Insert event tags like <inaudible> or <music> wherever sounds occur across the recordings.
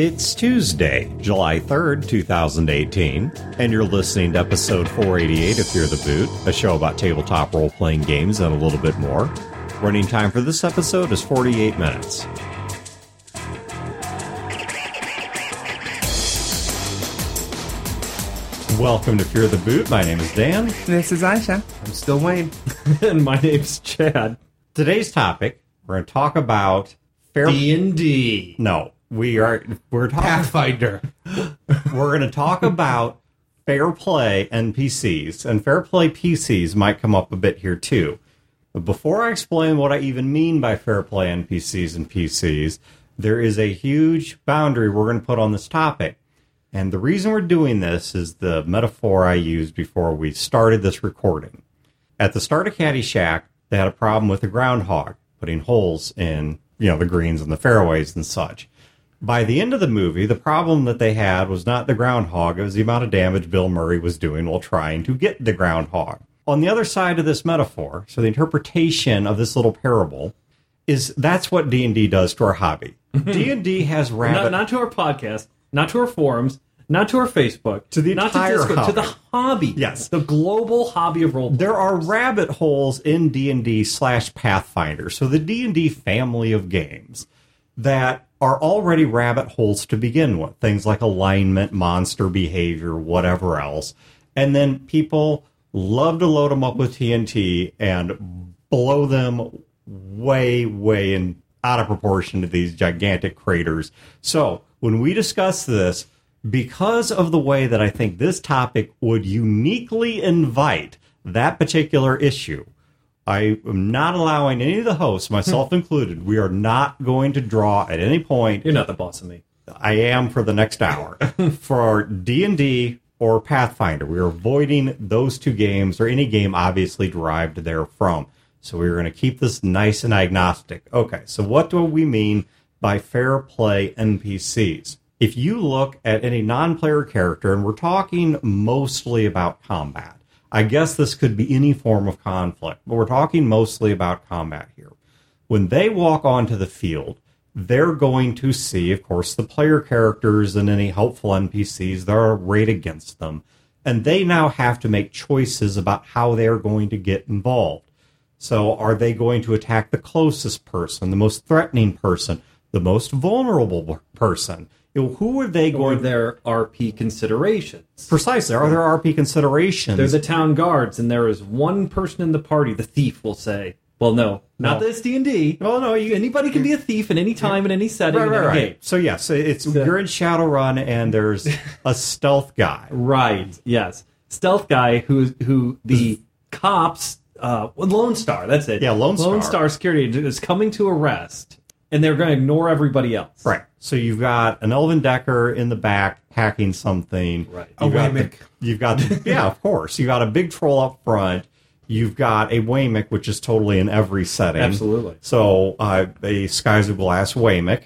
It's Tuesday, July 3rd, 2018, and you're listening to episode 488 of Fear the Boot, a show about tabletop role playing games and a little bit more. Running time for this episode is 48 minutes. Welcome to Fear the Boot. My name is Dan. This is Aisha. I'm still Wayne. <laughs> and my name's Chad. Today's topic, we're going to talk about fair. D and D. no, we are we're talking Pathfinder. <laughs> we're going to talk about fair play NPCs, and fair play PCs might come up a bit here too. But before I explain what I even mean by fair play NPCs and PCs, there is a huge boundary we're going to put on this topic. And the reason we're doing this is the metaphor I used before we started this recording. At the start of Caddyshack, they had a problem with the groundhog putting holes in, you know, the greens and the fairways and such. By the end of the movie, the problem that they had was not the groundhog, it was the amount of damage Bill Murray was doing while trying to get the groundhog. On the other side of this metaphor, so the interpretation of this little parable is that's what D&D does to our hobby. Mm-hmm. D&D has rabbit Not, not to our podcast, not to our forums, not to our Facebook, To the not entire to Discord, to the hobby. hobby. Yes. the global hobby of role. Playing. There are rabbit holes in D&D slash Pathfinder. So the D&D family of games that are already rabbit holes to begin with. Things like alignment, monster behavior, whatever else. And then people love to load them up with TNT and blow them way, way in out of proportion to these gigantic craters. So when we discuss this, because of the way that I think this topic would uniquely invite that particular issue, I am not allowing any of the hosts, myself <laughs> included, we are not going to draw at any point You're not the boss of me. I am for the next hour <laughs> for D and D or Pathfinder. We are avoiding those two games or any game obviously derived therefrom. So we're going to keep this nice and agnostic. Okay, so what do we mean by fair play NPCs? If you look at any non-player character, and we're talking mostly about combat, I guess this could be any form of conflict, but we're talking mostly about combat here when they walk onto the field, they're going to see, of course, the player characters and any helpful NPCs that are arrayed against them. And they now have to make choices about how they're going to get involved. So, are they going to attack the closest person, the most threatening person, the most vulnerable person? You know, who are they Or going their RP considerations. Precisely. Are there RP considerations? They're the town guards, and there is one person in the party. The thief will say, "Well, no, not No. this D and D. well, no, you, Anybody can be a thief at any time in any setting right, in right, right. game." So, yes, it's you're in Shadowrun and there's a stealth guy. Right. Yes. Stealth guy who who the cops uh Lone Star, that's it. Yeah, Lone Lone Star. Star security is coming to arrest and they're going to ignore everybody else. Right. So you've got an Elven Decker in the back hacking something. Right. You've A got the- Waymick. you've got the, <laughs> yeah, of course. you've got a big troll up front. You've got a Waymick, which is totally in every setting. Absolutely. So uh, a Skies of Glass Waymick.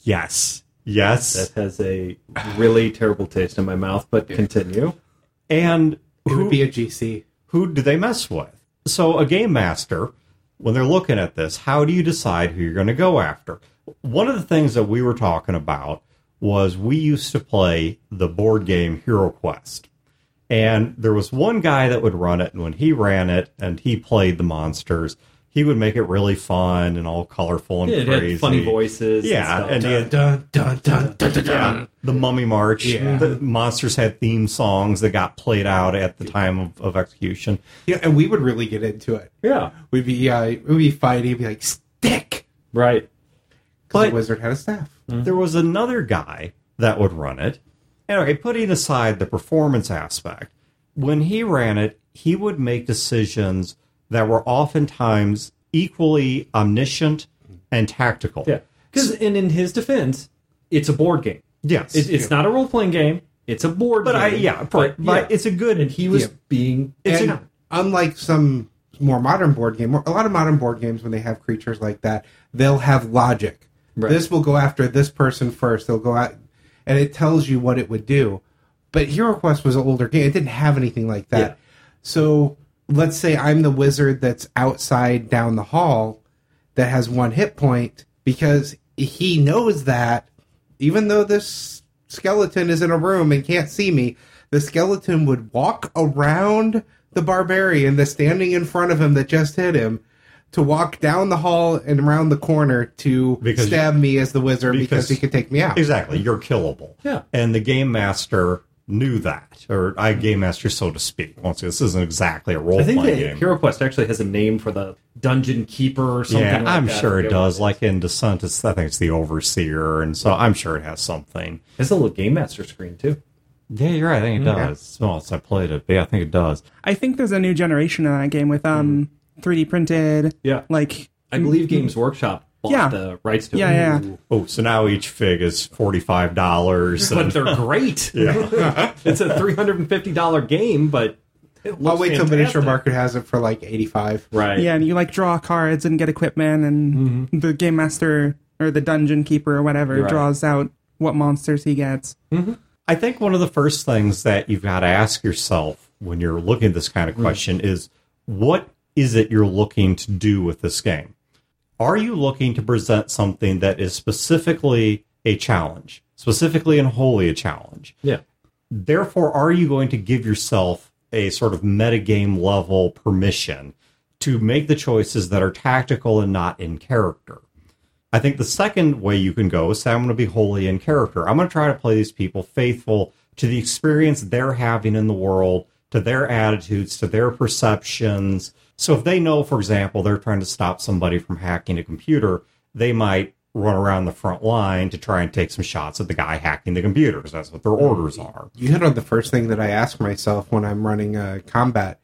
Yes. Yes. That has a really terrible taste in my mouth, but continue. and It would be a GC. who do they mess with? So a game master, when they're looking at this, how do you decide who you're going to go after? One of the things that we were talking about was we used to play the board game Hero Quest. And there was one guy that would run it, and when he ran it and he played the monsters, he would make it really fun and all colorful and Yeah, it crazy. had funny voices. Yeah, and, and stuff. he had Dun dun dun dun dun yeah, dun. the Mummy March. Yeah. The monsters had theme songs that got played out at the time of, of execution. Yeah, and we would really get into it. yeah. We'd be uh, we'd be fighting, we'd be like stick. Right. 'Cause But- the wizard had a staff. There was another guy that would run it. And okay, putting aside the performance aspect, when he ran it, he would make decisions that were oftentimes equally omniscient and tactical. Yeah. Because and in his defense, it's a board game. Yes. It, it's not a role playing game. It's a board but game. I yeah, but, but it's a good and he was Yeah. being It's and a- unlike some more modern board game, a lot of modern board games when they have creatures like that, they'll have logic. Right. This will go after this person first. They'll go out, and it tells you what it would do. But Hero Quest was an older game; it didn't have anything like that. Yeah. So let's say I'm the wizard that's outside down the hall that has one hit point because he knows that even though this skeleton is in a room and can't see me, the skeleton would walk around the barbarian that's standing in front of him that just hit him to walk down the hall and around the corner to Because- stab me as the wizard because, because- he could take me out. Exactly, you're killable. Yeah. and the game master knew that, or I game master, so to speak. Once again, this isn't exactly a role I think playing that game. Hero Quest actually has a name for the dungeon keeper or something. yeah, like I'm that. Sure it does. is. Like in Descent, it's, I think it's the Overseer, and so I'm sure it has something. It's a little game master screen too. Yeah, you're right. I think it does. Well, since I played it, but yeah, I think it does. I think there's a new generation of that game with um 3D printed. Yeah. Like I believe Games Workshop bought Yeah. the rights to Yeah, it. yeah. Oh, so now each fig is forty five dollars. But they're great. <laughs> yeah, <laughs> it's a three hundred and fifty dollar game, but it I'll looks wait till. Miniature Market has it for like 85. Right. yeah, and you like draw cards and get equipment, and mm-hmm. the game master or the dungeon keeper or whatever Right. draws out what monsters he gets. Mm-hmm. I think one of the first things that you've got to ask yourself when you're looking at this kind of mm. question is what is it you're looking to do with this game? Are you looking to present something that is specifically a challenge, specifically and wholly a challenge? Yeah. Therefore, are you going to give yourself a sort of metagame level permission to make the choices that are tactical and not in character? I think the second way you can go is say, I'm going to be wholly in character. I'm going to try to play these people faithful to the experience they're having in the world, to their attitudes, to their perceptions. So if they know, for example, they're trying to stop somebody from hacking a computer, they might run around the front line to try and take some shots at the guy hacking the computer because that's what their orders are. You hit on the first thing that I ask myself when I'm running a combat.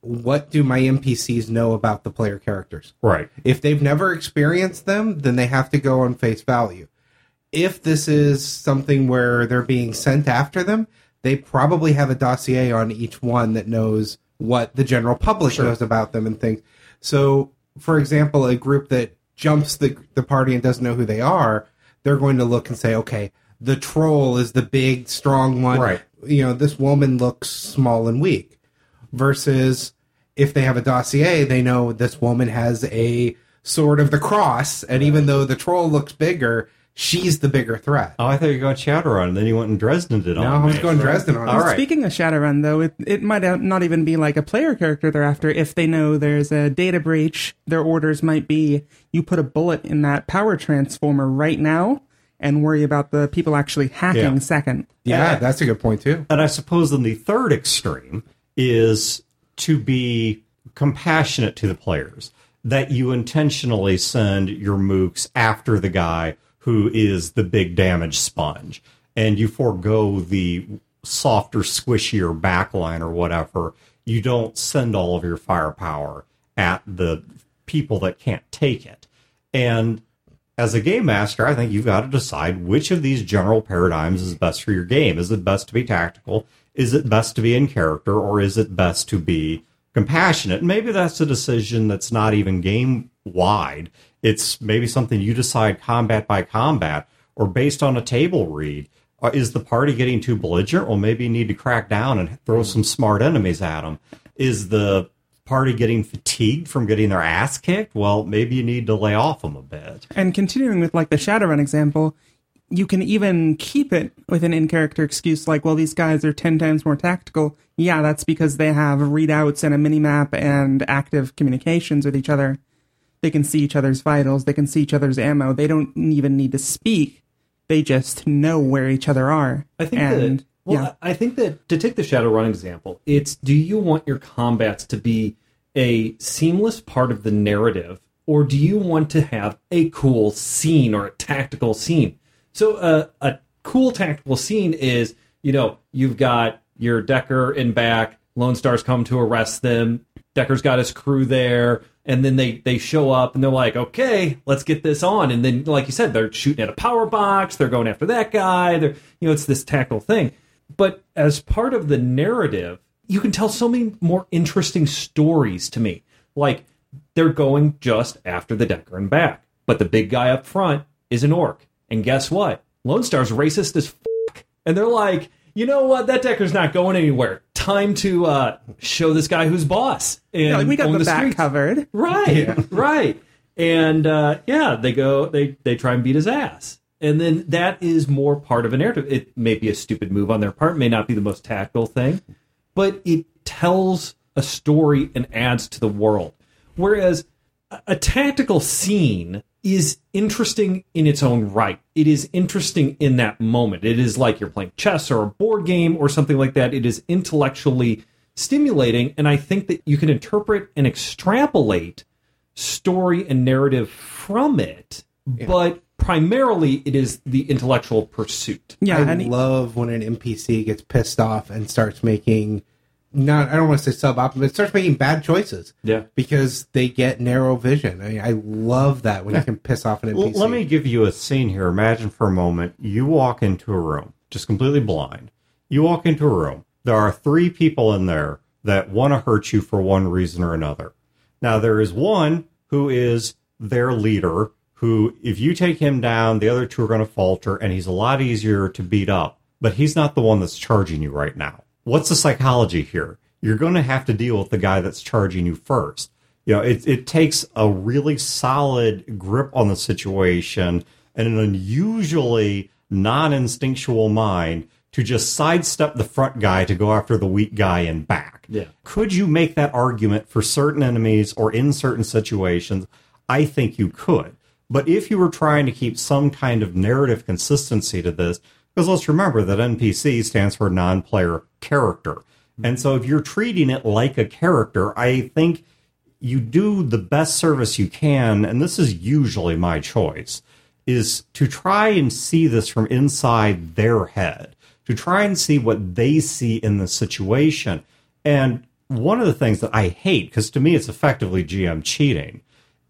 What do my NPCs know about the player characters? Right. If they've never experienced them, then they have to go on face value. If this is something where they're being sent after them, they probably have a dossier on each one that knows what the general public knows about them and things. So, for example, a group that jumps the the party and doesn't know who they are, they're going to look and say, "Okay, the troll is the big, strong one. Right. You know, this woman looks small and weak." Versus if they have a dossier, they know this woman has a sword of the cross, and even though the troll looks bigger, she's the bigger threat. Oh, I thought you were going Shadowrun, and then you went and Dresden did No, on I was me. going Dresden on All Speaking of Shadowrun, though, it, it might not even be like a player character they're after. If they know there's a data breach, their orders might be you put a bullet in that power transformer right now and worry about the people actually hacking Yeah. second. Yeah, that's a good point too. And I suppose then the third extreme is to be compassionate to the players, that you intentionally send your mooks after the guy who is the big damage sponge, and you forego the softer, squishier backline or whatever. You don't send all of your firepower at the people that can't take it. And as a game master, I think you've got to decide which of these general paradigms is best for your game. Is it best to be tactical? Is it best to be in character? Or is it best to be compassionate? And maybe that's a decision that's not even game wide. It's maybe something you decide combat by combat or based on a table read. Uh, Is the party getting too belligerent? Well, maybe you need to crack down and throw some smart enemies at them. Is the party getting fatigued from getting their ass kicked? Well, maybe you need to lay off them a bit. And continuing with like the Shadowrun example, you can even keep it with an in character excuse like, well, these guys are 10 times more tactical. Yeah, that's because they have readouts and a minimap and active communications with each other. They can see each other's vitals, they can see each other's ammo. They don't even need to speak. They just know where each other are. I think and, that well, yeah. I think that to take the Shadowrun example, it's do you want your combats to be a seamless part of the narrative, or do you want to have a cool scene or a tactical scene? So uh, a cool tactical scene is, you know, you've got your Decker in back, Lone Stars come to arrest them. Decker's got his crew there, and then they they show up and they're like, okay, let's get this on. And then, like you said, they're shooting at a power box, they're going after that guy. They're you know, it's this tactical thing. But as part of the narrative, you can tell so many more interesting stories to me. Like they're going just after the Decker and back, but the big guy up front is an orc. And guess what? Lone Star's racist as fuck. And they're like, you know what? That Decker's not going anywhere. Time to uh, show this guy who's boss. And Yeah, like we got own the, back streets. covered. Right, <laughs> right. And uh, yeah, they go, they they try and beat his ass. And then that is more part of a narrative. It may be a stupid move on their part, may not be the most tactical thing, but it tells a story and adds to the world. Whereas a, a tactical scene is interesting in its own right. It is interesting in that moment. It is like you're playing chess or a board game or something like that. It is intellectually stimulating. And I think that you can interpret and extrapolate story and narrative from it, but primarily it is the intellectual pursuit. Yeah, I and love when an NPC gets pissed off and starts making not I don't want to say suboptimal, It starts making bad choices. Yeah. Because they get narrow vision. I, I love that when you can piss off an NPC. let me give you a scene here. Imagine for a moment you walk into a room, just completely blind. You walk into a room. There are three people in there that want to hurt you for one reason or another. Now, there is one who is their leader, who, if you take him down, the other two are going to falter, and he's a lot easier to beat up. But he's not the one that's charging you right now. What's the psychology here? You're going to have to deal with the guy that's charging you first you know, it, it takes a really solid grip on the situation and an unusually non instinctual mind to just sidestep the front guy to go after the weak guy in back. Yeah. Could you make that argument for certain enemies or in certain situations? I think you could. But if you were trying to keep some kind of narrative consistency to this, because let's remember that NPC stands for non player character. Mm-hmm. And so if you're treating it like a character, I think you do the best service you can, and this is usually my choice, is to try and see this from inside their head, to try and see what they see in the situation. And one of the things that I hate, because to me it's effectively GM cheating,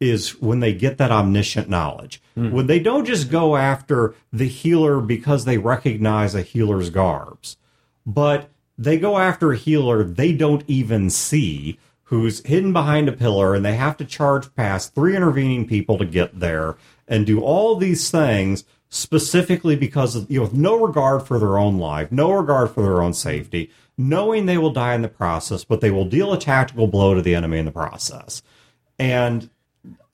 is when they get that omniscient knowledge. Mm-hmm. When they don't just go after the healer because they recognize a healer's garbs, but they go after a healer they don't even see who's hidden behind a pillar and they have to charge past three intervening people to get there and do all these things specifically because of you know no regard for their own life no regard for their own safety knowing they will die in the process but they will deal a tactical blow to the enemy in the process. And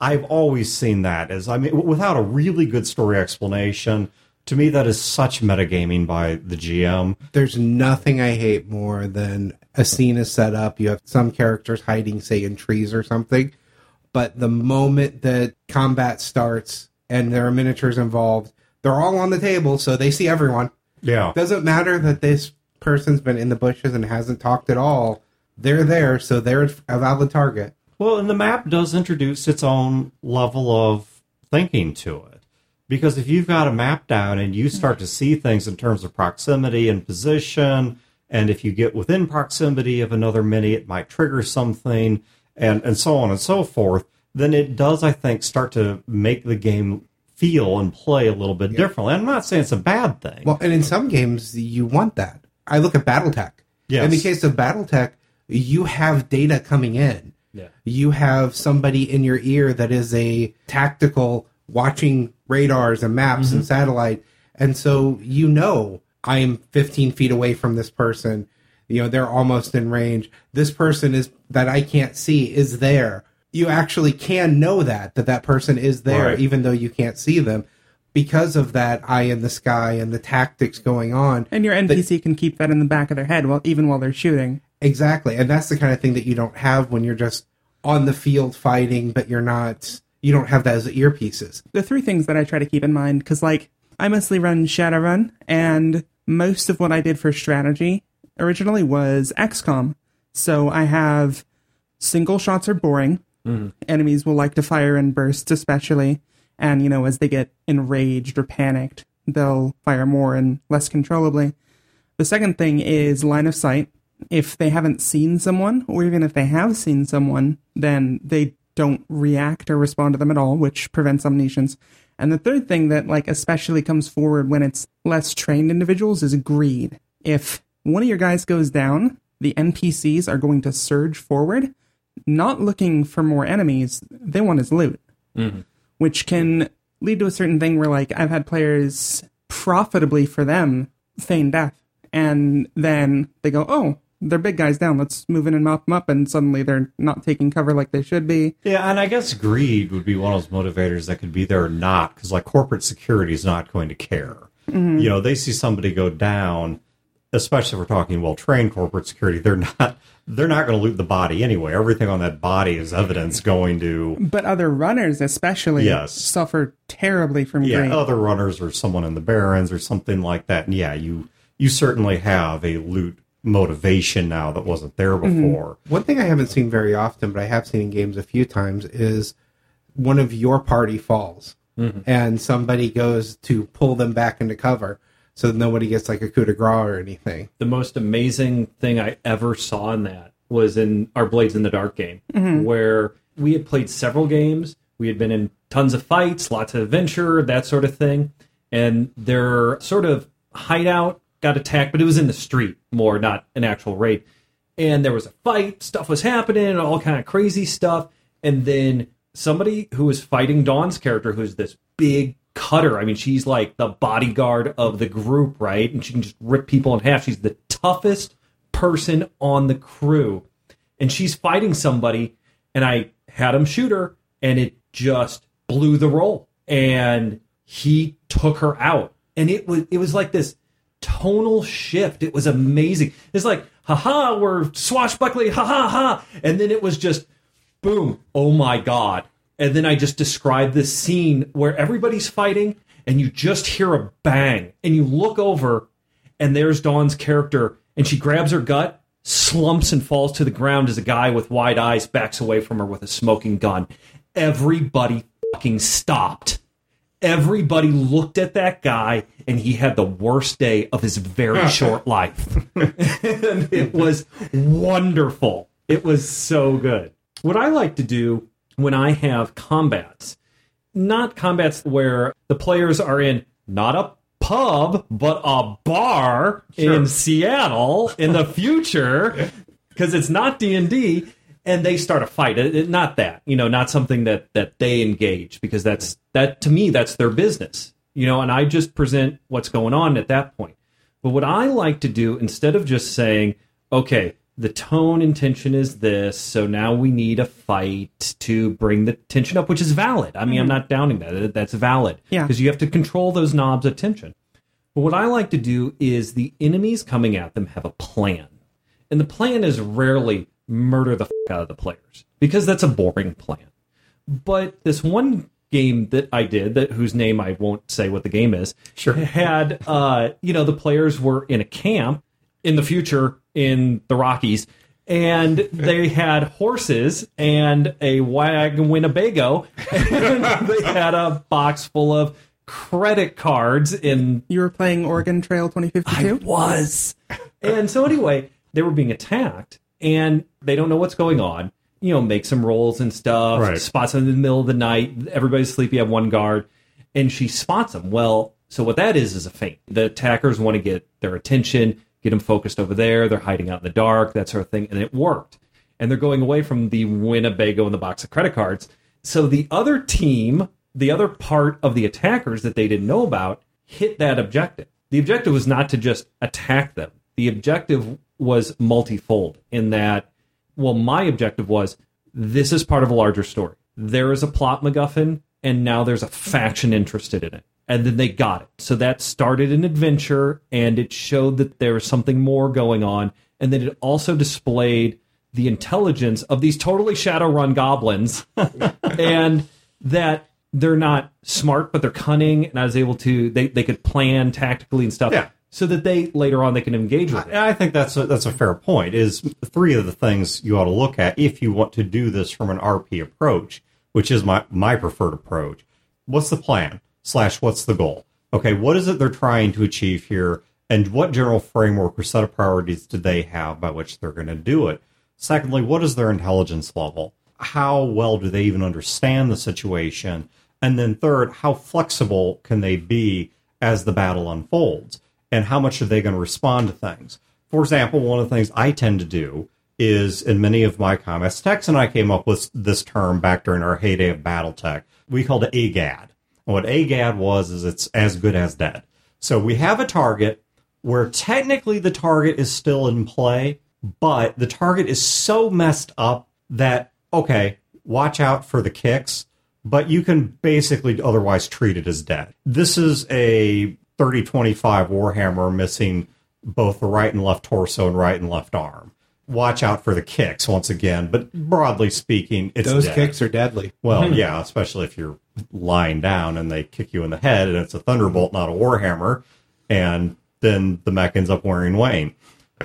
I've always seen that as I mean, without a really good story explanation. To me, that is such metagaming by the GM. There's nothing I hate more than a scene is set up. You have some characters hiding, say, in trees or something. But the moment that combat starts and there are miniatures involved, they're all on the table, so they see everyone. Yeah, Doesn't matter that this person's been in the bushes and hasn't talked at all. They're there, so they're a valid target. Well, and the map does introduce its own level of thinking to it. Because if you've got a map down and you start to see things in terms of proximity and position, and if you get within proximity of another mini, it might trigger something, and, and so on and so forth, then it does, I think, start to make the game feel and play a little bit differently. I'm not saying it's a bad thing. Well, and in some games, you want that. I look at BattleTech. Yes. In the case of BattleTech, you have data coming in. Yeah. You have somebody in your ear that is a tactical watching radars and maps and mm-hmm. satellite. And so you know I am 15 feet away from this person. You know, they're almost in range. This person is that I can't see is there. You actually can know that that that person is there Right. even though you can't see them because of that eye in the sky and the tactics going on. and your NPC can keep that in the back of their head while even while they're shooting. Exactly. And that's the kind of thing that you don't have when you're just on the field fighting, but you're not, you don't have that as earpieces. the three things that I try to keep in mind because like I mostly run Shadowrun and most of what I did for strategy originally was XCOM. So I have single shots are boring. Mm-hmm. Enemies will like to fire in bursts especially and you know as they get enraged or panicked they'll fire more and less controllably. The second thing is line of sight. If they haven't seen someone, or even if they have seen someone, then they don't react or respond to them at all, which prevents omniscience. And the third thing that like especially comes forward when it's less trained individuals is greed. If one of your guys goes down, the NPCs are going to surge forward, not looking for more enemies. They want his loot mm-hmm. which can lead to a certain thing where like I've had players profitably for them feign death and then they go, "Oh, their big guys down. Let's move in and mop them up, and suddenly they're not taking cover like they should be. Yeah, and I guess greed would be one of those motivators that could be there or not, because like corporate security is not going to care. Mm-hmm. You know, they see somebody go down, especially if we're talking well trained corporate security. They're not they're not going to loot the body anyway. Everything on that body is evidence going to But other runners, especially, Yes. suffer terribly from yeah greed. other runners or someone in the barrens or something like that. And yeah, you you certainly have a loot motivation now that wasn't there mm-hmm. before. One thing I haven't seen very often, but I have seen in games a few times, is one of your party falls mm-hmm. and somebody goes to pull them back into cover so that nobody gets like a coup de grace or anything. the most amazing thing I ever saw in that was in our Blades in the Dark game, mm-hmm. where we had played several games. We had been in tons of fights, lots of adventure, that sort of thing. And their sort of hideout got attacked, but it was in the street more, not an actual raid. And there was a fight, stuff was happening, all kind of crazy stuff. And then somebody who was fighting Dawn's character, who's this big cutter. I mean, she's like the bodyguard of the group, right? And she can just rip people in half. She's the toughest person on the crew. And she's fighting somebody, and I had him shoot her, and it just blew the roll. And he took her out. And it was it was like this tonal shift. It was amazing. It's like, haha, we're swashbuckling, ha ha ha. And then it was just boom, oh my god. And then I just described this scene where everybody's fighting and you just hear a bang and you look over and there's Dawn's character and she grabs her gut, slumps and falls to the ground as a guy with wide eyes backs away from her with a smoking gun. Everybody fucking stopped. Everybody looked at that guy and he had the worst day of his very <laughs> short life. and <laughs> it was wonderful. It was so good. What I like to do when I have combats, not combats where the players are in not a pub, but a bar in Seattle in the future, because it's not D and they start a fight. It- it- not that, you know, not something that that they engage, because that's that to me that's their business, you know. And I just present what's going on at that point. But what I like to do instead of just saying, okay, the tone intention is this, so now we need a fight to bring the tension up, which is valid. I mean, I'm mm-hmm. not downing that. That's valid. Yeah. Because you have to control those knobs of tension. But what I like to do is the enemies coming at them have a plan. And the plan is rarely murder the fuck out of the players because that's a boring plan. But this one game that I did, that whose name I won't say what the game is, Sure. had uh, you know the players were in a camp in the future in the Rockies, and they had horses and a wagon Winnebago, <laughs> and they had a box full of credit cards in You were playing Oregon Trail 2052? I 2052? was. And so anyway, they were being attacked and they don't know what's going on. You know, make some rolls and stuff, Right. spots them in the middle of the night. Everybody's sleepy, you have one guard, and she spots them. Well, so what that is is a feint. The attackers want to get their attention, get them focused over there. They're hiding out in the dark, that sort of thing. And it worked. And they're going away from the Winnebago and the box of credit cards. So the other team, the other part of the attackers that they didn't know about, hit that objective. The objective was not to just attack them. The objective was multifold in that, well, my objective was this is part of a larger story. There is a plot MacGuffin, and now there's a faction interested in it. And then they got it. So that started an adventure, and it showed that there was something more going on. And then it also displayed the intelligence of these totally Shadowrun goblins, <laughs> and that they're not smart, but they're cunning. And I was able to they they could plan tactically and stuff, Yeah. So that they later on they can engage with it. I think that's a, that's a fair point. Is three of the things you ought to look at if you want to do this from an RP approach, which is my my preferred approach. What's the plan slash What's the goal? Okay, what is it they're trying to achieve here, and what general framework or set of priorities do they have by which they're going to do it? Secondly, what is their intelligence level? How well do they even understand the situation? And then third, how flexible can they be as the battle unfolds? And how much are they going to respond to things? For example, one of the things I tend to do is in many of my comments, Tex and I came up with this term back during our heyday of Battletech. We called it AGAD. And what AGAD was is it's as good as dead. So we have a target where technically the target is still in play, but the target is so messed up that okay, watch out for the kicks, but you can basically otherwise treat it as dead. This is a 3025 Warhammer missing both the right and left torso and right and left arm. Watch out for the kicks once again, but broadly speaking, it's Those dead. kicks are deadly. Well, hmm. yeah, especially if you're lying down and they kick you in the head and it's a thunderbolt, not a warhammer, and then the mech ends up wearing Wayne.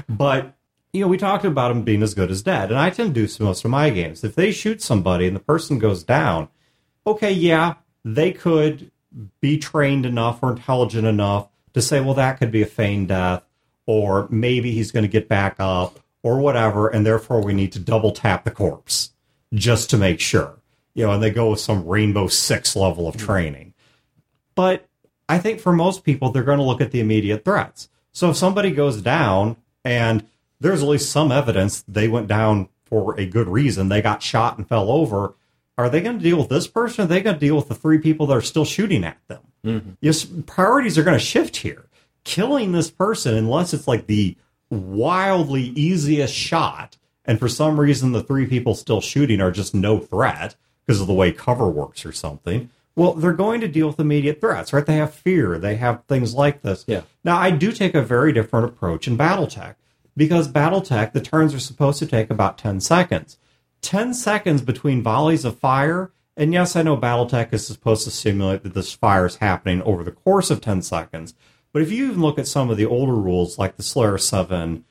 But you know, we talked about him being as good as dead, and I tend to do most of my games. If they shoot somebody and the person goes down, okay, yeah, they could be trained enough or intelligent enough to say, well, that could be a feigned death, or maybe he's going to get back up, or whatever, and therefore we need to double tap the corpse just to make sure. You know, and they go with some Rainbow Six level of hmm. training. But I think for most people, they're going to look at the immediate threats. So if somebody goes down and there's at least some evidence they went down for a good reason, they got shot and fell over, are they going to deal with this person? Or are they going to deal with the three people that are still shooting at them? Mm-hmm. Yes, priorities are going to shift here. Killing this person, unless it's like the wildly easiest shot, and for some reason the three people still shooting are just no threat because of the way cover works or something. Well, they're going to deal with immediate threats, right? They have fear, they have things like this. Yeah. Now, I do take a very different approach in Battletech because Battletech, the turns are supposed to take about 10 seconds. 10 seconds between volleys of fire. And yes, I know Battletech is supposed to simulate that this fire is happening over the course of 10 seconds. But if you even look at some of the older rules, like the Solaris 7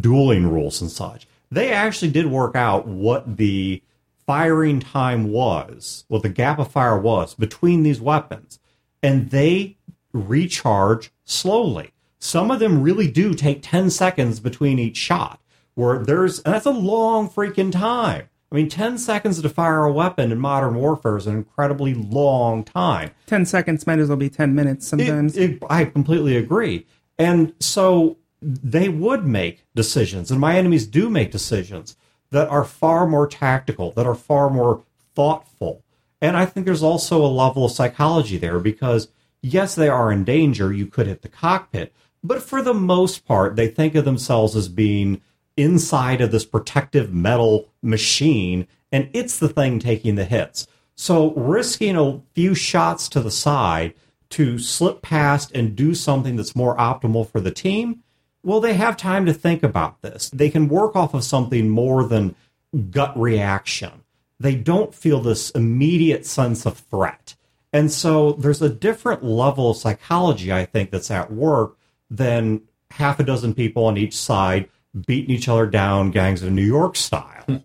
dueling rules and such, they actually did work out what the firing time was, what the gap of fire was between these weapons. And they recharge slowly. Some of them really do take 10 seconds between each shot, where there's, and that's a long freaking time. I mean, 10 seconds to fire a weapon in modern warfare is an incredibly long time. 10 seconds might as well be 10 minutes sometimes. It- it- I completely agree. And so they would make decisions, and my enemies do make decisions that are far more tactical, that are far more thoughtful. And I think there's also a level of psychology there because, yes, they are in danger. You could hit the cockpit. But for the most part, they think of themselves as being inside of this protective metal machine, and it's the thing taking the hits. So risking a few shots to the side to slip past and do something that's more optimal for the team, well, they have time to think about this. They can work off of something more than gut reaction. They don't feel this immediate sense of threat. And so there's a different level of psychology, I think, that's at work than half a dozen people on each side beating each other down, gangs of New York style. Hmm.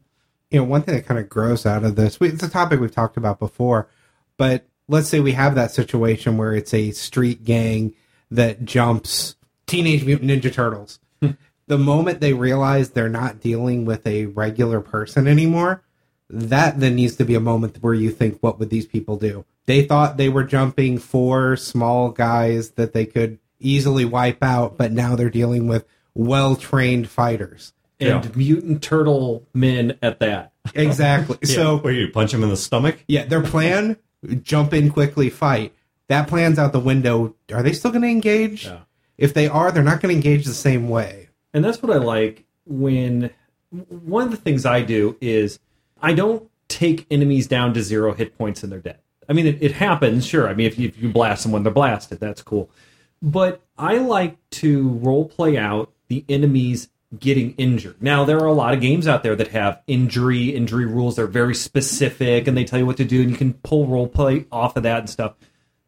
you know, one thing that kind of grows out of this, we, it's a topic we've talked about before, but let's say we have that situation where it's a street gang that jumps Teenage Mutant Ninja Turtles. Hmm. the moment they realize they're not dealing with a regular person anymore, that then needs to be a moment where you think, what would these people do? They thought they were jumping four small guys that they could easily wipe out, but now they're dealing with well trained fighters. and mutant turtle men at that. Exactly. <laughs> So, So what do you punch them in the stomach? Yeah, their plan: jump in quickly, fight. That plan's out the window. Are they still going to engage? Yeah. If they are, they're not going to engage the same way. And that's what I like when one of the things I do is I don't take enemies down to zero hit points and they're dead. I mean, it, it happens, sure. I mean, if you, if you blast someone, they're blasted. That's cool. But I like to role play out the enemies getting injured. Now, there are a lot of games out there that have injury injury rules. They're very specific and they tell you what to do, and you can pull role play off of that and stuff.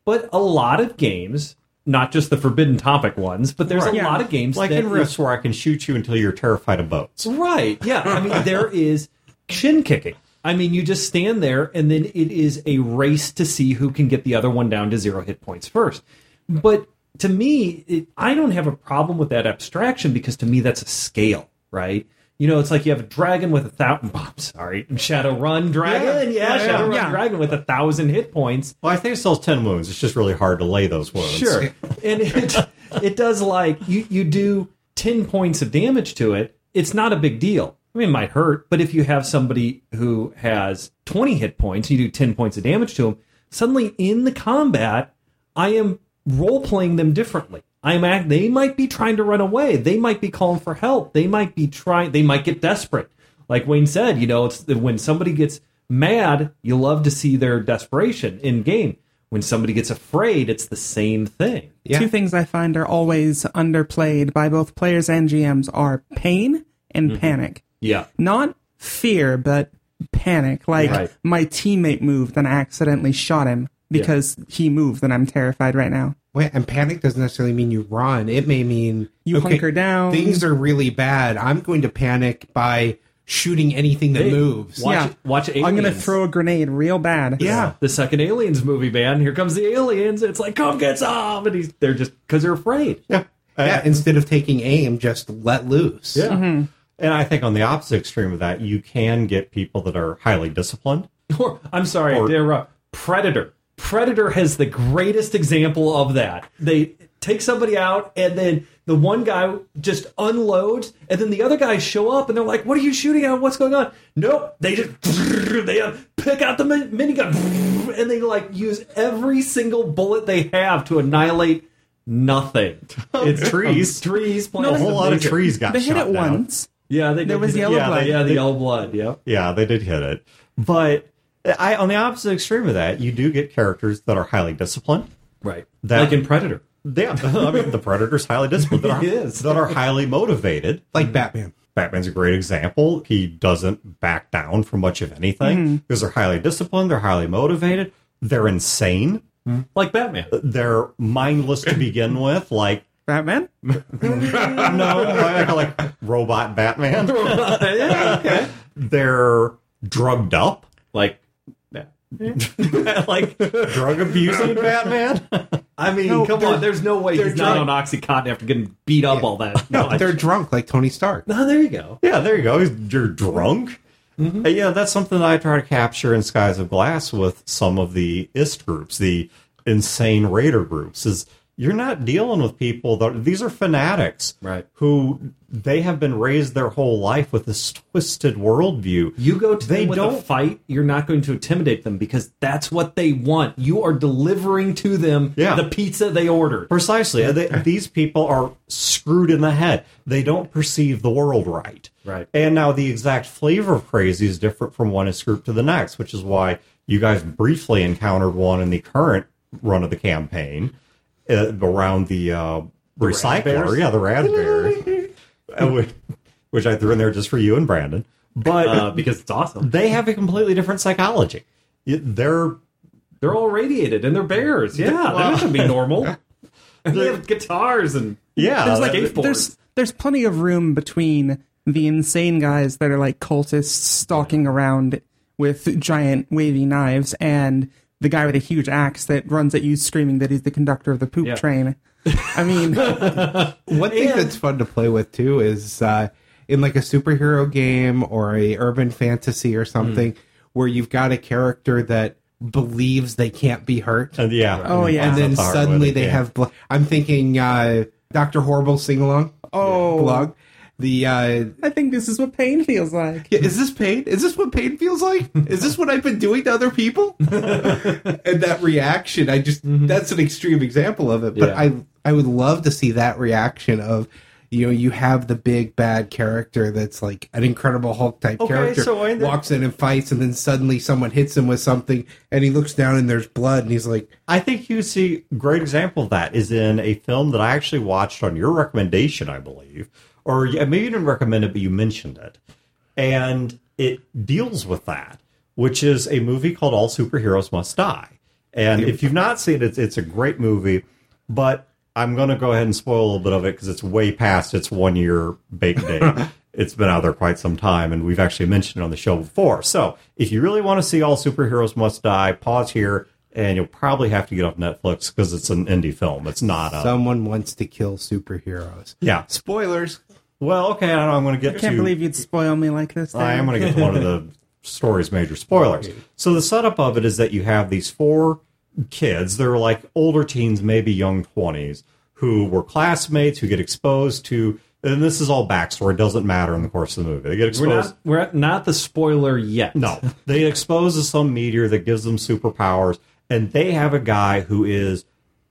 But a lot of games, not just the forbidden topic ones, but there's Right. a Yeah. lot of games Like that in Rifts, where I can shoot you until you're terrified of boats. Right. Yeah. I mean, <laughs> there is shin kicking. I mean, you just stand there and then it is a race to see who can get the other one down to zero hit points first. But to me, it, I don't have a problem with that abstraction because to me, that's a scale, right? You know, it's like you have a dragon with a thousand. <laughs> Oh, sorry, Shadowrun dragon. Yeah, Yeah, yeah, Shadowrun yeah. dragon with a thousand hit points. Well, I think it still has 10 wounds. It's just really hard to lay those wounds. Sure. <laughs> and it it does like you you do 10 points of damage to it, it's not a big deal. I mean, it might hurt, but if you have somebody who has 20 hit points, you do 10 points of damage to them, suddenly in the combat, I am role playing them differently. I'm act. They might be trying to run away. They might be calling for help. They might be trying. They might get desperate. Like Wayne said, you know, it's when somebody gets mad, you love to see their desperation in game. When somebody gets afraid, it's the same thing. Yeah. Two things I find are always underplayed by both players and GMs are pain and Mm-hmm. panic. Yeah. Not fear, but panic. Like Right. my teammate moved and I accidentally shot him because he moved and I'm terrified right now. Wait, and panic doesn't necessarily mean you run. It may mean You hunker down. Things are really bad. I'm going to panic by shooting anything that Hey, moves. Watch, Yeah. watch Aliens. I'm gonna throw a grenade real bad. Yeah. the second Aliens movie, man. Here comes the aliens. It's like, come get some, and he's they're just because they're afraid. Yeah. Yeah, instead of taking aim, just let loose. Yeah. Mm-hmm. And I think on the opposite extreme of that, you can get people that are highly disciplined. <laughs> Or I'm sorry, Or- they're, a Predator. Predator has the greatest example of that. They take somebody out, and then the one guy just unloads, and then the other guys show up, and they're like, "What are you shooting at? What's going on?" Nope, they just <laughs> they uh, pick out the minigun, <laughs> and they like use every single bullet they have to annihilate nothing. <laughs> It's Trees. trees, No, A whole lot of trees got They hit shot it down. once. Yeah, they There was hit yellow yeah, blood. They, yeah, the yellow blood. Yeah. Yeah, they did hit it. But I, on the opposite extreme of that, you do get characters that are highly disciplined. Right. That- like in Predator. Yeah, <laughs> I mean, the Predator's highly disciplined. That <laughs> are, He is. that are highly motivated. Like Batman. Batman's a great example. He doesn't back down from much of anything mm-hmm. because they're highly disciplined. They're highly motivated. They're insane. Mm-hmm. Like Batman. Uh, they're mindless to begin with. Like Batman? <laughs> no, like, like robot Batman. yeah, okay. They're drugged up. Like, Hmm? <laughs> like drug abusing Batman. I mean, No, come on. There's no way they're he's not on drunk. OxyContin after getting beat up all that. No, much. they're drunk like Tony Stark. No, there you go. Yeah, there you go. You're drunk. Mm-hmm. Uh, yeah, that's something that I try to capture in Skies of Glass with some of the IST groups, the insane raider groups. Is you're not dealing with people that these are fanatics, Right. Who they have been raised their whole life with this twisted worldview. You go to They don't- fight, you're not going to intimidate them because that's what they want. You are delivering to them Yeah. the pizza they ordered. Precisely, they, <laughs> these people are screwed in the head. They don't perceive the world right. Right. And now the exact flavor of crazy is different from one group to the next, which is why you guys briefly encountered one in the current run of the campaign uh, around the uh, recycler. Yeah, the raspberry, <laughs> uh, which, which I threw in there just for you and Brandon. But Uh, because it's awesome. they have a completely different psychology. They're They're all radiated and they're bears. Yeah, they're not going to be normal. And <laughs> <laughs> they have guitars and yeah, There's like skateboards. there's there's plenty of room between the insane guys that are like cultists stalking around with giant wavy knives and the guy with a huge axe that runs at you screaming that he's the conductor of the poop Yeah. train. I mean, <laughs> One thing that's fun to play with too is uh, in like a superhero game or a urban fantasy or something where you've got a character that believes they can't be hurt, and yeah. Oh, yeah. and then That's the hard suddenly way they get. have. Bl- I'm thinking uh, Doctor Horrible sing along oh, blog. The uh, I think this is what pain feels like. Yeah, is this pain? Is this what pain feels like? Is this what I've been doing to other people? <laughs> and that reaction, I just that's an extreme example of it. But Yeah. I I would love to see that reaction of you know, you have the big bad character that's like an incredible Hulk type Okay, character so I- walks in and fights and then suddenly someone hits him with something and he looks down and there's blood and he's like I think you see great example of that is in a film that I actually watched on your recommendation, I believe, or maybe you didn't recommend it, but you mentioned it, and it deals with that, which is a movie called All Superheroes Must Die. And if you've not seen it, it's, it's a great movie, but I'm going to go ahead and spoil a little bit of it because it's way past its one year bake <laughs> date. it's been out there quite some time, and we've actually mentioned it on the show before. So if you really want to see All Superheroes Must Die, pause here, and you'll probably have to get off Netflix because it's an indie film. It's not a. someone wants to kill superheroes. yeah. Spoilers. Well, okay, I am going to get I can't to. believe you'd spoil me like this. I am going to get to one of the <laughs> story's major spoilers. So the setup of it is that you have these four kids. They're like older teens, maybe young twenties, who were classmates who get exposed to. And this is all backstory. It doesn't matter in the course of the movie. They get we're exposed. not we're at- not the spoiler yet. No, they expose to some meteor that gives them superpowers, and they have a guy who is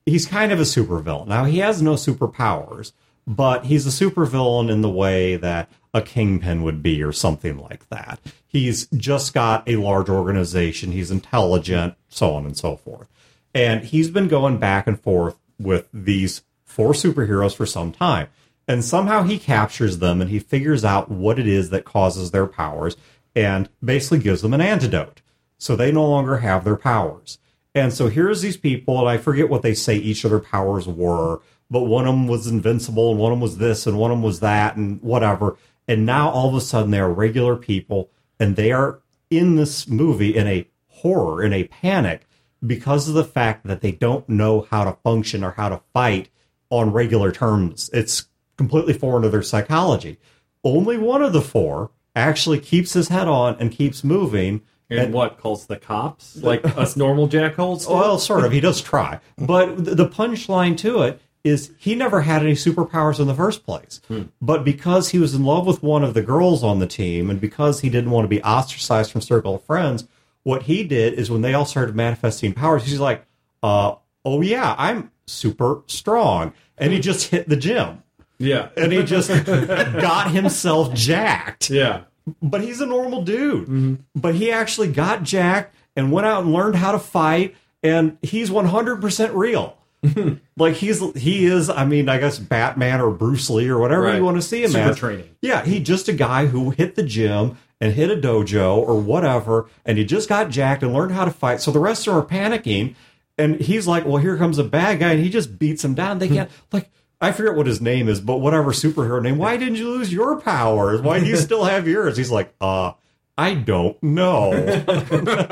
he's kind of a supervillain. Now he has no superpowers, but he's a supervillain in the way that a kingpin would be or something like that. He's just got a large organization, he's intelligent, so on and so forth. And he's been going back and forth with these four superheroes for some time. And somehow he captures them and he figures out what it is that causes their powers and basically gives them an antidote. So they no longer have their powers. And so here's these people, and I forget what they say each of their powers were, but one of them was invincible, and one of them was this, and one of them was that, and whatever. And now all of a sudden they are regular people, and they are in this movie in a horror, in a panic, because of the fact that they don't know how to function or how to fight on regular terms. It's completely foreign to their psychology. Only one of the four actually keeps his head on and keeps moving. And, what calls the cops like us normal jackholes? do? Well, sort of. He does try. But the punchline to it is he never had any superpowers in the first place. But because he was in love with one of the girls on the team and because he didn't want to be ostracized from circle of friends, what he did is when they all started manifesting powers, he's like, uh, oh yeah, I'm super strong. And he just hit the gym. yeah, And he just <laughs> got himself jacked yeah. But he's a normal dude. Mm-hmm. But he actually got jacked and went out and learned how to fight, and he's 100% real. <laughs> like he's he is. I mean, I guess Batman or Bruce Lee or whatever Right. you want to see him Super as. training. Yeah, he just a guy who hit the gym and hit a dojo or whatever, and he just got jacked and learned how to fight. So the rest of them are panicking, and he's like, "Well, here comes a bad guy," and he just beats him down. They hmm. can't like. I forget what his name is, but whatever superhero name. Why didn't you lose your powers? Why do you still have yours? He's like, uh, I don't know. <laughs>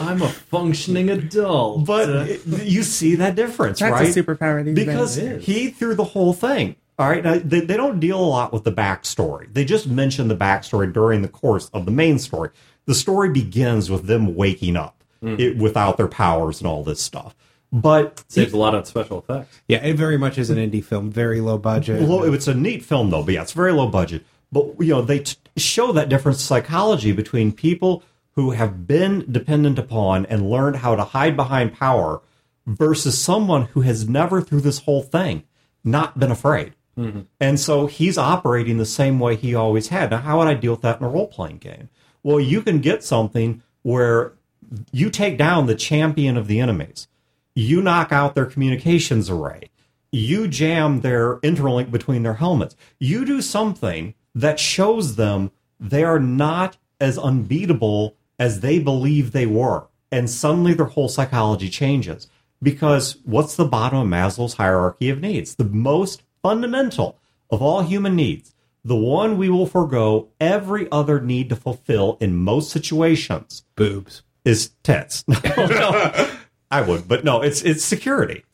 I'm a functioning adult. But Uh, it- you see that difference, That's right? a superpower these because days. He threw the whole thing. All right, now, they, they don't deal a lot with the backstory. They just mention the backstory during the course of the main story. The story begins with them waking up Mm. it, without their powers and all this stuff. But saves a lot on special effects. Yeah, it very much is an indie film, very low budget. low, it's a neat film though, but yeah, it's very low budget. But you know, they t- show that different psychology between people who have been dependent upon and learned how to hide behind power versus someone who has never through this whole thing not been afraid. Mm-hmm. And so he's operating the same way he always had. Now, how would I deal with that in a role playing game? Well, you can get something where you take down the champion of the enemies, you knock out their communications array, you jam their interlink between their helmets, you do something that shows them they are not as unbeatable as they believe they were. And suddenly their whole psychology changes. Because what's the bottom of Maslow's hierarchy of needs? The most fundamental of all human needs, the one we will forego every other need to fulfill in most situations boobs. is tits. <laughs> No, no, I would, but no, it's it's security.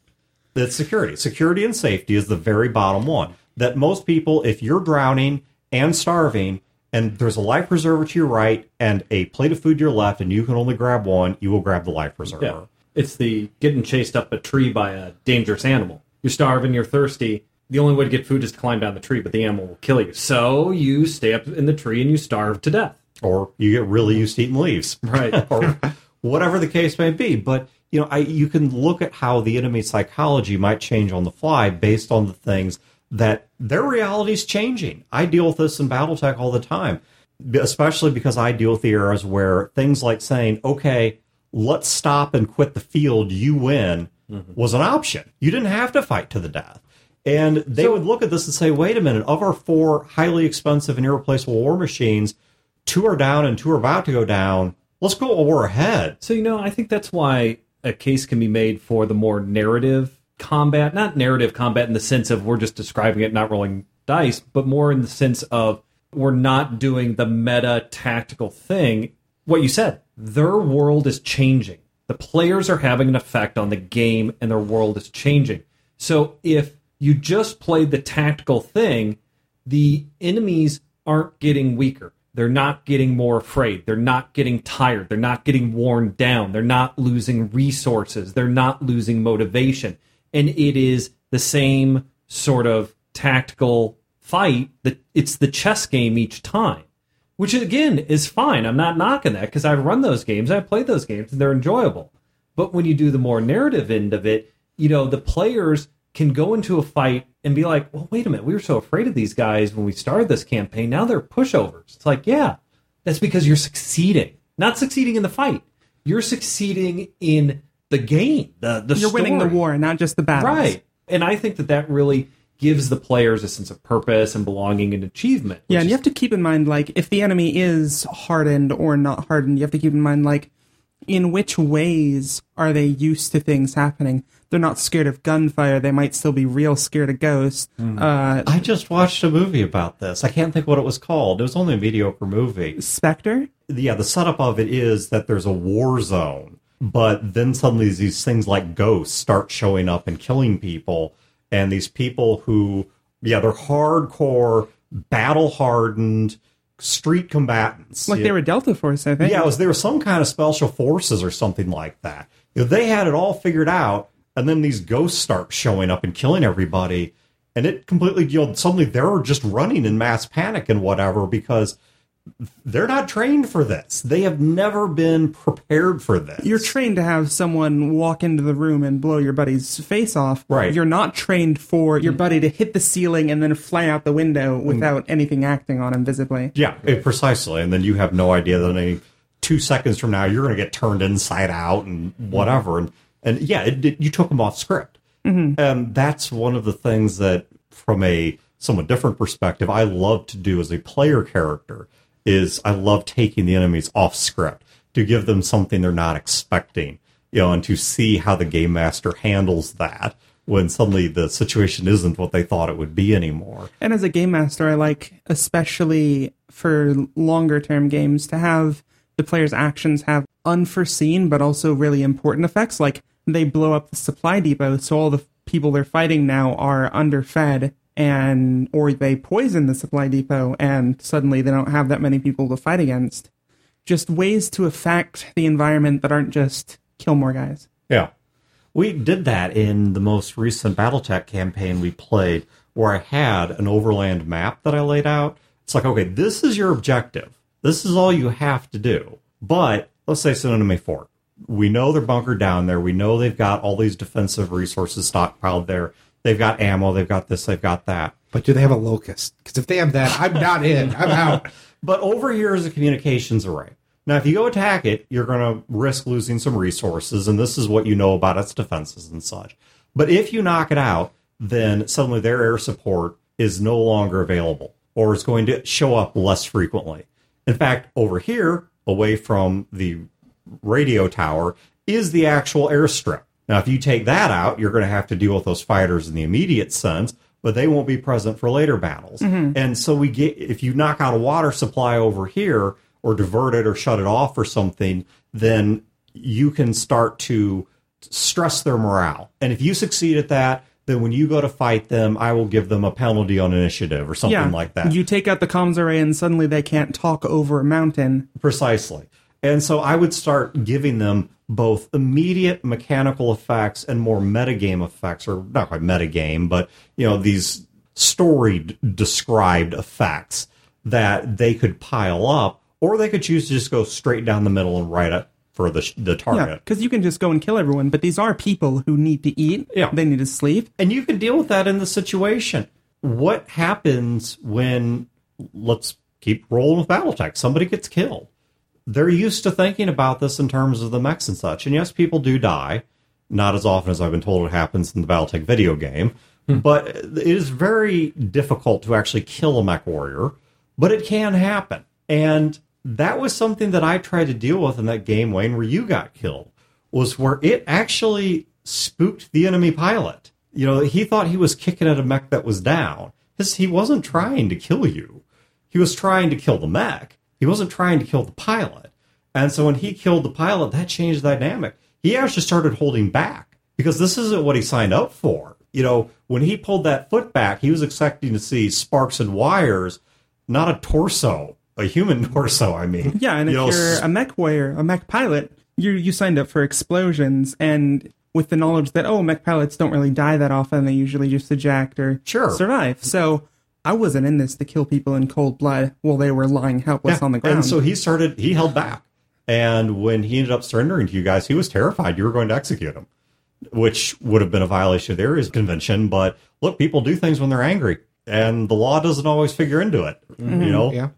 It's security. Security and safety is the very bottom one. That most people, if you're drowning and starving, and there's a life preserver to your right and a plate of food to your left, and you can only grab one, you will grab the life preserver. Yeah. It's the getting chased up a tree by a dangerous animal. You're starving, you're thirsty. The only way to get food is to climb down the tree, but the animal will kill you. So you stay up in the tree and you starve to death. Or you get really used to eating leaves. Right. <laughs> or whatever the case may be. But you know, I, you can look at how the enemy psychology might change on the fly based on the things that their reality is changing. I deal with this in BattleTech all the time, especially because I deal with the eras where things like saying, "Okay, let's stop and quit the field. You win," mm-hmm. was an option. You didn't have to fight to the death. And they would look at this and say, wait a minute, of our four highly expensive and irreplaceable war machines, two are down and two are about to go down. Let's go a war ahead. So, you know, I think that's why a case can be made for the more narrative combat, not narrative combat in the sense of we're just describing it, not rolling dice, but more in the sense of we're not doing the meta tactical thing. What you said, their world is changing. The players are having an effect on the game and their world is changing. So if you just play the tactical thing, the enemies aren't getting weaker. They're not getting more afraid. They're not getting tired. They're not getting worn down. They're not losing resources. They're not losing motivation. And it is the same sort of tactical fight that it's the chess game each time, which again is fine. I'm not knocking that because I've run those games. I've played those games and they're enjoyable. But when you do the more narrative end of it, you know, the players can go into a fight and be like, well, wait a minute, we were so afraid of these guys when we started this campaign. Now they're pushovers. It's like, yeah, that's because you're succeeding, not succeeding in the fight. You're succeeding in the game. The the You're winning the story. war, not just the battle, right? And I think that that really gives the players a sense of purpose and belonging and achievement. Yeah, and you have to keep in mind, like, if the enemy is hardened or not hardened, you have to keep in mind, like, in which ways are they used to things happening? They're not scared of gunfire. They might still be real scared of ghosts. Uh, I just watched a movie about this. I can't think what it was called. It was only a mediocre movie. Spectre? Yeah, the setup of it is that there's a war zone, but then suddenly these things like ghosts start showing up and killing people, and these people who, yeah, they're hardcore, battle hardened, street combatants. Like Yeah. they were Delta Force, I think. Yeah, was there some kind of special forces or something like that. Know, they had it all figured out, and then these ghosts start showing up and killing everybody, and it completely you know suddenly they're just running in mass panic and whatever because they're not trained for this. They have never been prepared for this. You're trained to have someone walk into the room and blow your buddy's face off. Right. You're not trained for your buddy to hit the ceiling and then fly out the window without anything acting on him visibly. Yeah, eh, precisely. And then you have no idea that any two seconds from now you're going to get turned inside out and whatever. And and yeah, it, it- you took them off script, and that's one of the things that, from a somewhat different perspective, I love to do as a player character. Is I love taking the enemies off script to give them something they're not expecting, you know, and to see how the game master handles that when suddenly the situation isn't what they thought it would be anymore. And as a game master, I like, especially for longer term games, to have the player's actions have unforeseen but also really important effects. Like they blow up the supply depot, so all the people they're fighting now are underfed and or they poison the supply depot and suddenly they don't have that many people to fight against. Just ways to affect the environment that aren't just kill more guys. Yeah. We did that in the most recent Battletech campaign we played, where I had an overland map that I laid out. It's like, okay, this is your objective. This is all you have to do. But let's say an fort. We know they're bunkered down there. We know they've got all these defensive resources stockpiled there. They've got ammo. They've got this. They've got that. But do they have a locust? Because if they have that, I'm not in. I'm out. <laughs> But over here is a communications array. Now, if you go attack it, you're going to risk losing some resources, and this is what you know about its defenses and such. But if you knock it out, then suddenly their air support is no longer available or is going to show up less frequently. In fact, over here, away from the radio tower, is the actual airstrip. Now, if you take that out, you're going to have to deal with those fighters in the immediate sense, but they won't be present for later battles. Mm-hmm. And so we get if you knock out a water supply over here or divert it or shut it off or something, then you can start to stress their morale. And if you succeed at that, then when you go to fight them, I will give them a penalty on initiative or something yeah, like that. You take out the comms array and suddenly they can't talk over a mountain. Precisely. And so I would start giving them both immediate mechanical effects and more metagame effects, or not quite metagame, but you know these story d- described effects that they could pile up, or they could choose to just go straight down the middle and write up for the sh- the Yeah, target. because you can just go and kill everyone, but these are people who need to eat. Yeah. They need to sleep. and you can deal with that in the situation. What happens when let's keep rolling with BattleTech? Somebody gets killed. They're used to thinking about this in terms of the mechs and such. And yes, people do die, not as often as I've been told it happens in the BattleTech video game. Hmm. But it is very difficult to actually kill a mech warrior, but it can happen. And that was something that I tried to deal with in that game, Wayne, where you got killed, was where it actually spooked the enemy pilot. You know, he thought he was kicking at a mech that was down. His, he wasn't trying to kill you. He was trying to kill the mech. He wasn't trying to kill the pilot. And so when he killed the pilot, that changed the dynamic. He actually started holding back because this isn't what he signed up for. You know, when he pulled that foot back, he was expecting to see sparks and wires, not a torso, a human <laughs> torso, I mean. Yeah, and if You know, you're a mech warrior, a mech pilot, you you signed up for explosions, and with the knowledge that oh, mech pilots don't really die that often, they usually just eject or Sure. survive. So I wasn't in this to kill people in cold blood while they were lying helpless on the ground. And so he started, he held back. And when he ended up surrendering to you guys, he was terrified you were going to execute him. which would have been a violation of the Ares Convention. But look, people do things when they're angry, and the law doesn't always figure into it. Mm-hmm. You know, Yeah.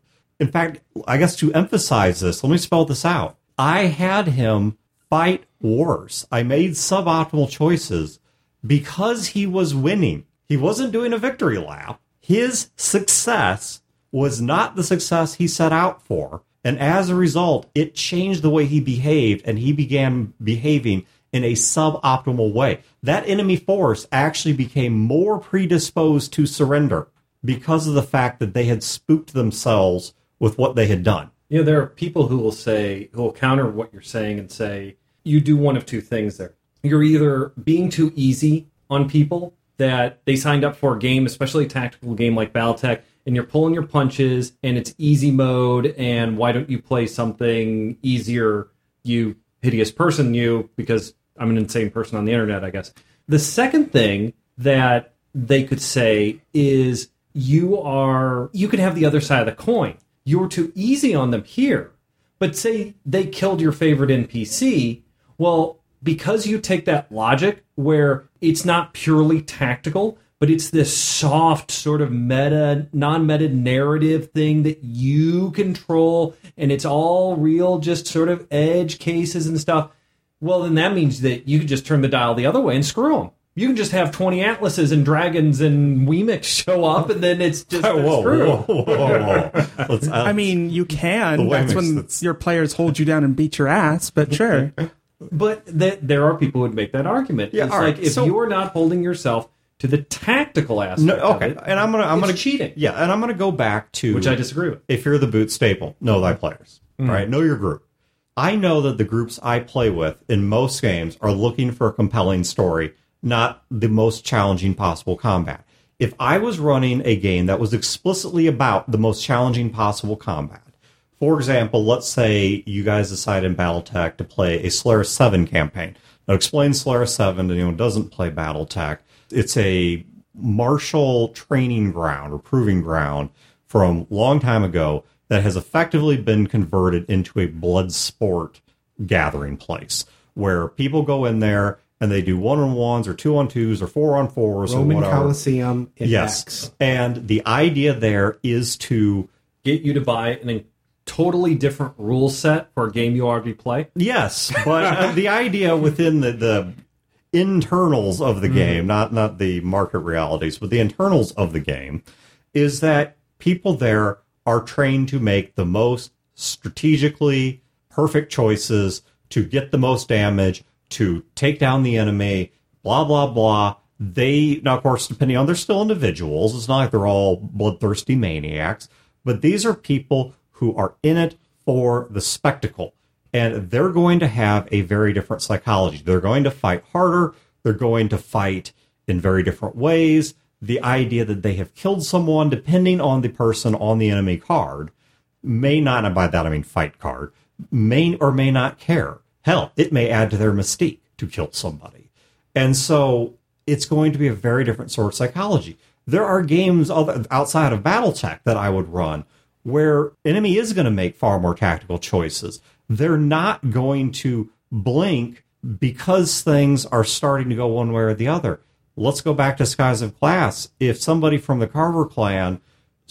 In fact, I guess to emphasize this, let me spell this out. I had him fight wars. I made suboptimal choices because he was winning. He wasn't doing a victory lap. His success was not the success he set out for. And as a result, it changed the way he behaved and he began behaving in a suboptimal way. That enemy force actually became more predisposed to surrender because of the fact that they had spooked themselves with what they had done. You know, there are people who will say, who will counter what you're saying and say, you do one of two things there. You're either being too easy on people that they signed up for a game, especially a tactical game like Battletech, and you're pulling your punches and it's easy mode, and why don't you play something easier, you hideous person, you, because I'm an insane person on the internet, I guess. The second thing that they could say is you are, you can have the other side of the coin you were too easy on them here. But say they killed your favorite NPC, well, because you take that logic where it's not purely tactical, but it's this soft sort of meta, non-meta narrative thing that you control, and it's all real, just sort of edge cases and stuff. Well, then that means that you can just turn the dial the other way and screw them. You can just have 20 atlases and dragons and Weemix show up, and then it's just whoa, screwed. whoa, whoa, whoa, whoa. Let's, uh, <laughs> I mean, you can. That's makes when sense. your players hold you down and beat your ass. But <laughs> sure, But th- there are people who would make that argument. Yeah, it's all right, like if so- you are not holding yourself to the tactical aspect no, of okay, it, and I'm gonna, I'm it's gonna cheating, Yeah, and I'm gonna go back to which I disagree with. if you're the boot staple, know thy players. Right? Know your group. I know that the groups I play with in most games are looking for a compelling story, not the most challenging possible combat. If I was running a game that was explicitly about the most challenging possible combat, for example, let's say you guys decide in Battletech to play a Solaris 7 campaign. Now, explain Solaris 7 to anyone who doesn't play Battletech. It's a martial training ground or proving ground from a long time ago that has effectively been converted into a blood sport gathering place where people go in there and they do one on ones or two on twos or four on fours or Roman whatever. Coliseum Yes. X. And the idea there is to Get you to buy an totally different rule set for a game you already play. Yes, but uh, <laughs> the idea within the, the internals of the game, not not the market realities, but the internals of the game, is that people there are trained to make the most strategically perfect choices to get the most damage, to take down the enemy, blah blah blah. They now, of course, depending on they're still individuals. It's not like they're all bloodthirsty maniacs, but these are people who are in it for the spectacle and they're going to have a very different psychology. They're going to fight harder. They're going to fight in very different ways. The idea that they have killed someone, depending on the person on the enemy card, may not, and by that I mean fight card, may or may not care. Hell, it may add to their mystique to kill somebody. And so it's going to be a very different sort of psychology. There are games outside of Battletech that I would run where enemy is going to make far more tactical choices. They're not going to blink because things are starting to go one way or the other. Let's go back to Skies of Glass. If somebody from the Carver clan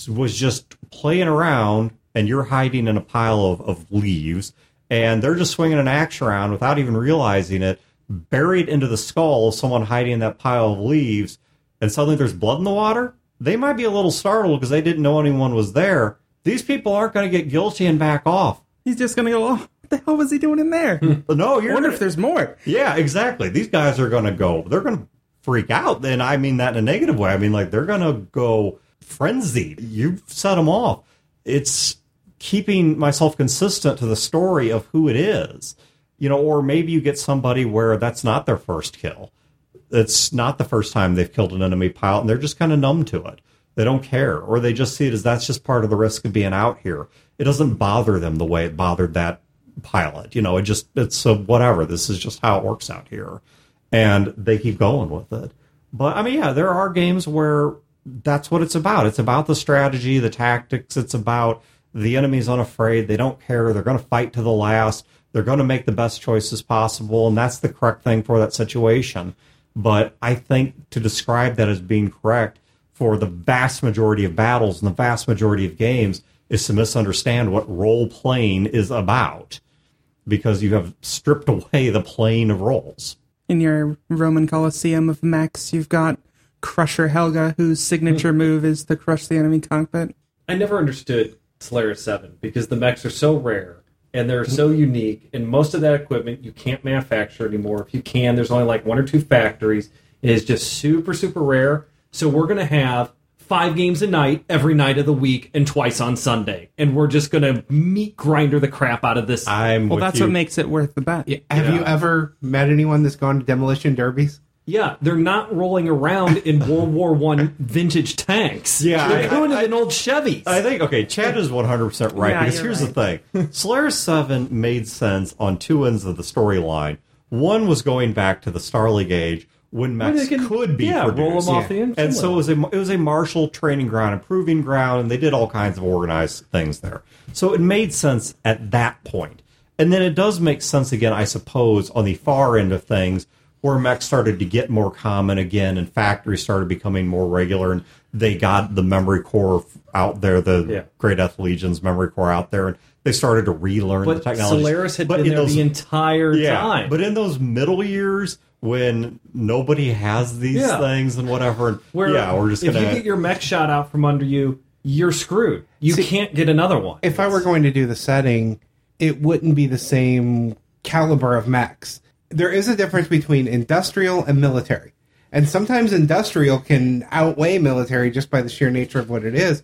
was just playing around and you're hiding in a pile of, of leaves and they're just swinging an axe around without even realizing it, buried into the skull of someone hiding in that pile of leaves, and suddenly there's blood in the water, they might be a little startled because they didn't know anyone was there. These people aren't going to get guilty and back off. he's just gonna go. Oh, what the hell was he doing in there? Hmm. No, you're wonder gonna- if there's more. Yeah, exactly. These guys are going to go, they're going to freak out. And I mean that in a negative way. I mean, like, they're going to go frenzied. You've set them off. It's keeping myself consistent to the story of who it is. You know, or maybe you get somebody where that's not their first kill. It's not the first time they've killed an enemy pilot and they're just kind of numb to it. They don't care. Or they just see it as that's just part of the risk of being out here. It doesn't bother them the way it bothered that pilot. You know, it just, it's a whatever. This is just how it works out here. And they keep going with it. But I mean, yeah, there are games where that's what it's about. It's about the strategy, the tactics. It's about the enemy's unafraid. They don't care. They're going to fight to the last. They're going to make the best choices possible, and that's the correct thing for that situation. But I think to describe that as being correct for the vast majority of battles and the vast majority of games is to misunderstand what role playing is about because you have stripped <laughs> away the plane of roles. In your Roman Colosseum of mechs, you've got Crusher Helga, whose signature hmm. move is to crush the enemy cockpit. I never understood Solaris 7 because the mechs are so rare and they're so unique, and most of that equipment you can't manufacture anymore. If you can, there's only like one or two factories. It is just super, super rare. So we're going to have five games a night every night of the week and twice on Sunday. And we're just going to meat grinder the crap out of this. I'm Well, with that's you. what makes it worth the bet. Have Yeah. you ever met anyone that's gone to demolition derbies? Yeah, they're not rolling around in <laughs> World War One vintage tanks. Yeah, they're I- going I- in old Chevys. I think okay, Chad is one hundred percent right Yeah, because here's right. the thing: <laughs> Solaris Seven made sense on two ends of the storyline. One was going back to the Star League age when mechs can- could be yeah, roll them off the engine and so it was a it was a martial training ground, improving ground, and they did all kinds of organized things there. So it made sense at that point, and then it does make sense again, I suppose, on the far end of things where mechs started to get more common again, and factories started becoming more regular, and they got the memory core out there, the Yeah. Gray Death Legion's memory core out there, and they started to relearn the technology. Solaris had But been in there those- the entire yeah, time. but in those middle years when nobody has these Yeah. things and whatever, and Where yeah, we're just if gonna you get your mech shot out from under you, you're screwed. You See, can't get another one. If I were going to do the setting, it wouldn't be the same caliber of mechs. There is a difference between industrial and military. And sometimes industrial can outweigh military just by the sheer nature of what it is.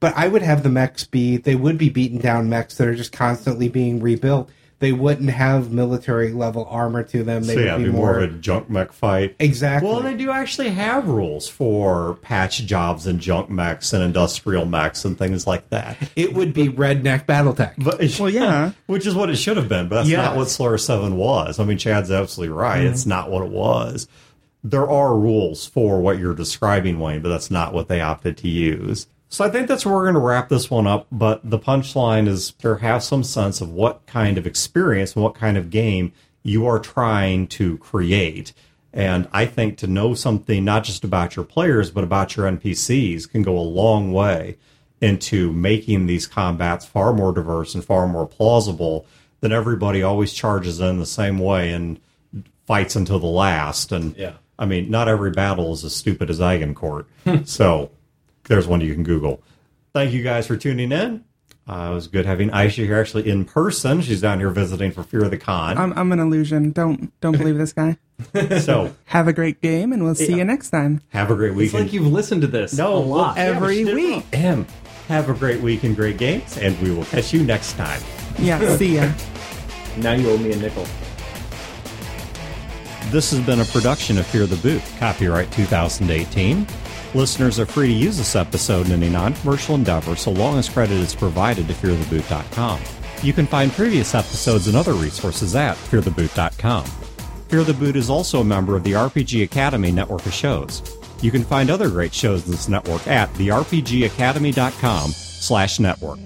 But I would have the mechs be, they would be beaten down mechs that are just constantly being rebuilt. They wouldn't have military level armor to them. They so would be be more more. of a junk mech fight. exactly. Well, they do actually have rules for patch jobs and junk mechs and industrial mechs and things like that. it would be redneck Battletech. But <laughs> Well, yeah. which is what it should have been, but that's Yes. not what Solaris Seven was. I mean, Chad's absolutely right. Mm-hmm. It's not what it was. There are rules for what you're describing, Wayne, but that's not what they opted to use. So I think that's where we're going to wrap this one up. But the punchline is to have some sense of what kind of experience and what kind of game you are trying to create. And I think to know something not just about your players, but about your NPCs can go a long way into making these combats far more diverse and far more plausible than everybody always charges in the same way and fights until the last. And Yeah. I mean, not every battle is as stupid as Agincourt. <laughs> so there's one you can Google. Thank you guys for tuning in. Uh, it was good having Aisha here actually in person. She's down here visiting for Fear of the Con. I'm, I'm an illusion. Don't don't believe this guy. <laughs> so Have a great game, and we'll see Yeah. you next time. have a great week. it's weekend. like you've listened to this no, a lot. well, yeah, Every she week. well. Have a great week and great games, and we will catch you next time. Yeah, see ya. <laughs> now you owe me a nickel. This has been a production of Fear the Boot, copyright 2018. Listeners are free to use this episode in any non commercial endeavor so long as credit is provided to feartheboot.com. You can find previous episodes and other resources at feartheboot.com. Fear the Boot is also a member of the RPG Academy network of shows. You can find other great shows in this network at therpgacademy.com slash network.